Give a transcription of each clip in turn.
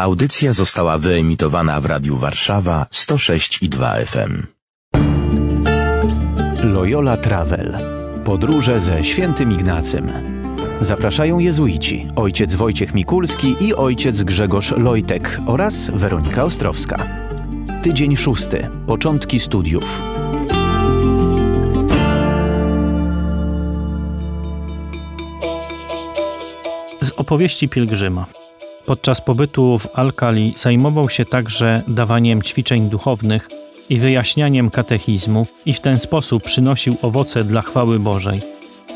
Audycja została wyemitowana w Radiu Warszawa 106 i 2 FM. Loyola Travel. Podróże ze świętym Ignacym. Zapraszają jezuici, ojciec Wojciech Mikulski i ojciec Grzegorz Lojtek oraz Weronika Ostrowska. Tydzień szósty. Początki studiów. Z opowieści pielgrzyma. Podczas pobytu w Alkali zajmował się także dawaniem ćwiczeń duchownych i wyjaśnianiem katechizmu i w ten sposób przynosił owoce dla chwały Bożej.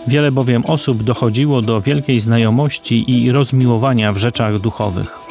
Wiele bowiem osób dochodziło do wielkiej znajomości i rozmiłowania w rzeczach duchowych.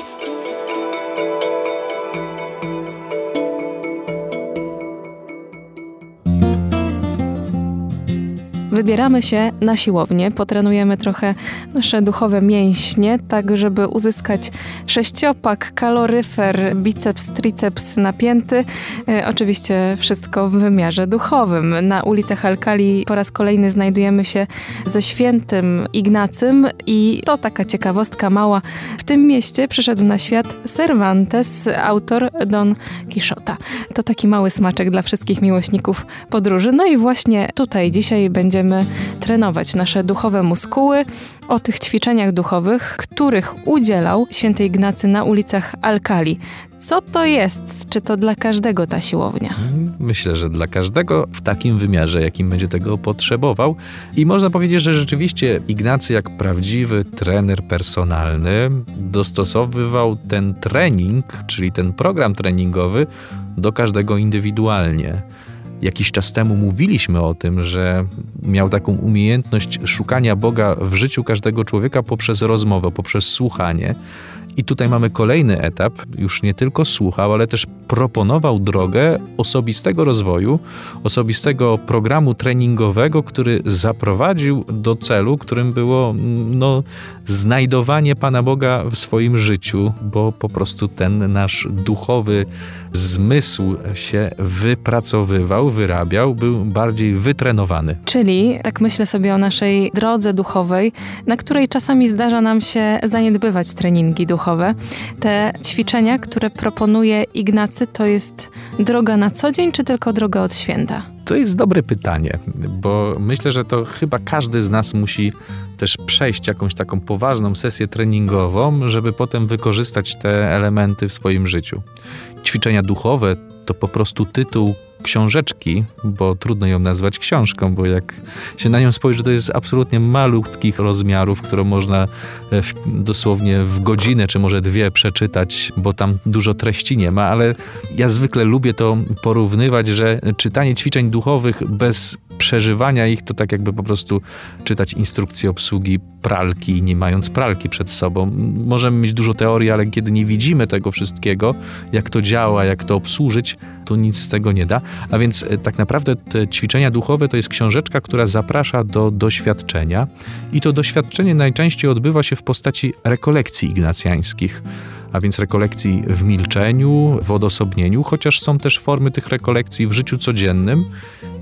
Wybieramy się na siłownię, potrenujemy trochę nasze duchowe mięśnie, tak żeby uzyskać sześciopak, kaloryfer, biceps, triceps napięty. E, oczywiście wszystko w wymiarze duchowym. Na ulicach Alkali po raz kolejny znajdujemy się ze świętym Ignacym i to taka ciekawostka mała. W tym mieście przyszedł na świat Cervantes, autor Don Quixota. To taki mały smaczek dla wszystkich miłośników podróży. No i właśnie tutaj dzisiaj będziemy będziemy trenować nasze duchowe muskuły. O tych ćwiczeniach duchowych, których udzielał święty Ignacy na ulicach Alkali. Co to jest? Czy to dla każdego ta siłownia? Myślę, że dla każdego w takim wymiarze, jakim będzie tego potrzebował. I można powiedzieć, że rzeczywiście Ignacy, jak prawdziwy trener personalny, dostosowywał ten trening, czyli ten program treningowy, do każdego indywidualnie. Jakiś czas temu mówiliśmy o tym, że miał taką umiejętność szukania Boga w życiu każdego człowieka poprzez rozmowę, poprzez słuchanie. I tutaj mamy kolejny etap, już nie tylko słuchał, ale też proponował drogę osobistego rozwoju, osobistego programu treningowego, który zaprowadził do celu, którym było no, znajdowanie Pana Boga w swoim życiu, bo po prostu ten nasz duchowy zmysł się wypracowywał, wyrabiał, był bardziej wytrenowany. Czyli, tak myślę sobie o naszej drodze duchowej, na której czasami zdarza nam się zaniedbywać treningi duchowe. Te ćwiczenia, które proponuje Ignacy, to jest droga na co dzień, czy tylko droga od święta? To jest dobre pytanie, bo myślę, że to chyba każdy z nas musi też przejść jakąś taką poważną sesję treningową, żeby potem wykorzystać te elementy w swoim życiu. Ćwiczenia duchowe to po prostu tytuł książeczki, bo trudno ją nazwać książką, bo jak się na nią spojrzy, to jest absolutnie malutkich rozmiarów, którą można e, w, dosłownie w godzinę czy może dwie przeczytać, bo tam dużo treści nie ma, ale ja zwykle lubię to porównywać, że czytanie ćwiczeń duchowych bez przeżywania ich to tak jakby po prostu czytać instrukcję obsługi pralki, nie mając pralki przed sobą. Możemy mieć dużo teorii, ale kiedy nie widzimy tego wszystkiego, jak to działa, jak to obsłużyć, to nic z tego nie da. A więc e, tak naprawdę te ćwiczenia duchowe to jest książeczka, która zaprasza do doświadczenia i to doświadczenie najczęściej odbywa się w postaci rekolekcji ignacjańskich a więc rekolekcji w milczeniu, w odosobnieniu, chociaż są też formy tych rekolekcji w życiu codziennym.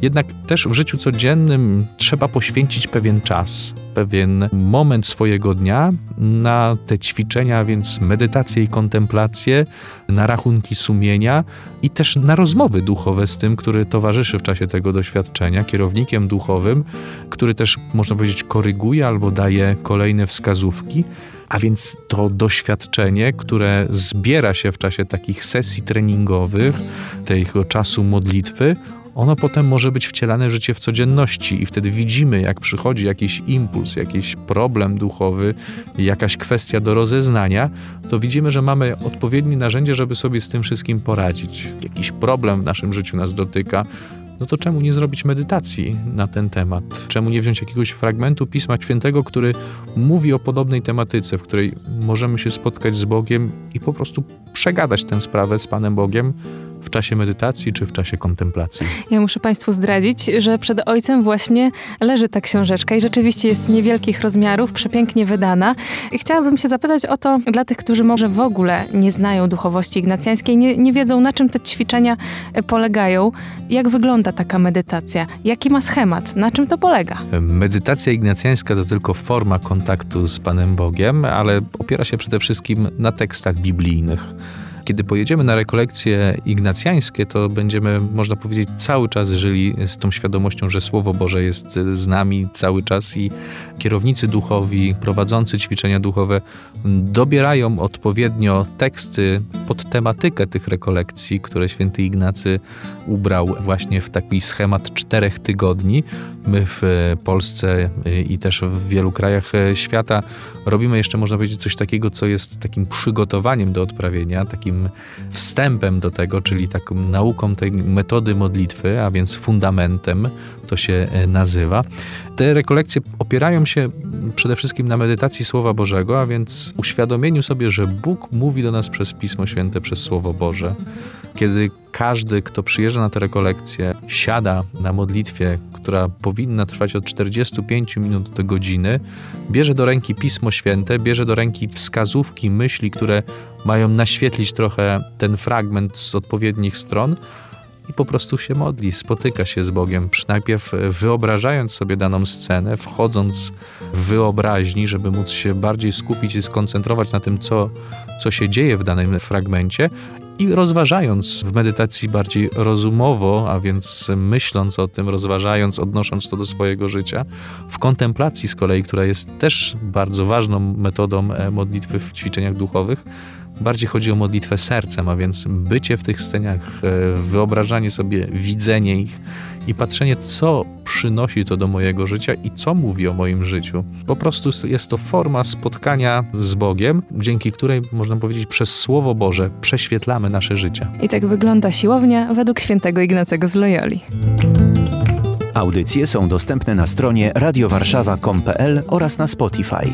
Jednak też w życiu codziennym trzeba poświęcić pewien czas, pewien moment swojego dnia na te ćwiczenia, więc medytację i kontemplację, na rachunki sumienia i też na rozmowy duchowe z tym, który towarzyszy w czasie tego doświadczenia, kierownikiem duchowym, który też, można powiedzieć, koryguje albo daje kolejne wskazówki. A więc to doświadczenie, które zbiera się w czasie takich sesji treningowych, tego czasu modlitwy, ono potem może być wcielane w życie w codzienności i wtedy widzimy, jak przychodzi jakiś impuls, jakiś problem duchowy, jakaś kwestia do rozeznania, to widzimy, że mamy odpowiednie narzędzie, żeby sobie z tym wszystkim poradzić. Jakiś problem w naszym życiu nas dotyka, no to czemu nie zrobić medytacji na ten temat? Czemu nie wziąć jakiegoś fragmentu Pisma Świętego, który mówi o podobnej tematyce, w której możemy się spotkać z Bogiem i po prostu przegadać tę sprawę z Panem Bogiem, czasie medytacji czy w czasie kontemplacji. Ja muszę Państwu zdradzić, że przed ojcem właśnie leży ta książeczka i rzeczywiście jest niewielkich rozmiarów, przepięknie wydana. I chciałabym się zapytać o to dla tych, którzy może w ogóle nie znają duchowości ignacjańskiej, nie, nie wiedzą na czym te ćwiczenia polegają. Jak wygląda taka medytacja? Jaki ma schemat? Na czym to polega? Medytacja ignacjańska to tylko forma kontaktu z Panem Bogiem, ale opiera się przede wszystkim na tekstach biblijnych. Kiedy pojedziemy na rekolekcje ignacjańskie, to będziemy, można powiedzieć, cały czas żyli z tą świadomością, że Słowo Boże jest z nami cały czas i kierownicy duchowi, prowadzący ćwiczenia duchowe dobierają odpowiednio teksty pod tematykę tych rekolekcji, które święty Ignacy ubrał właśnie w taki schemat czterech tygodni. My w Polsce i też w wielu krajach świata robimy jeszcze, można powiedzieć, coś takiego, co jest takim przygotowaniem do odprawienia, takim wstępem do tego, czyli taką nauką tej metody modlitwy, a więc fundamentem to się nazywa. Te rekolekcje opierają się przede wszystkim na medytacji Słowa Bożego, a więc uświadomieniu sobie, że Bóg mówi do nas przez Pismo Święte, przez Słowo Boże. Kiedy każdy, kto przyjeżdża na te rekolekcje, siada na modlitwie, która powinna trwać od 45 minut do godziny, bierze do ręki Pismo Święte, bierze do ręki wskazówki, myśli, które mają naświetlić trochę ten fragment z odpowiednich stron i po prostu się modli, spotyka się z Bogiem, najpierw wyobrażając sobie daną scenę, wchodząc w wyobraźni, żeby móc się bardziej skupić i skoncentrować na tym, co, co się dzieje w danym fragmencie, i rozważając w medytacji bardziej rozumowo, a więc myśląc o tym, rozważając, odnosząc to do swojego życia, w kontemplacji z kolei, która jest też bardzo ważną metodą modlitwy w ćwiczeniach duchowych, bardziej chodzi o modlitwę sercem, a więc bycie w tych sceniach, wyobrażanie sobie, widzenie ich i patrzenie, co przynosi to do mojego życia i co mówi o moim życiu. Po prostu jest to forma spotkania z Bogiem, dzięki której, można powiedzieć, przez Słowo Boże prześwietlamy nasze życie. I tak wygląda siłownia według świętego Ignacego z Loyoli. Audycje są dostępne na stronie radiowarszawa.com.pl oraz na Spotify.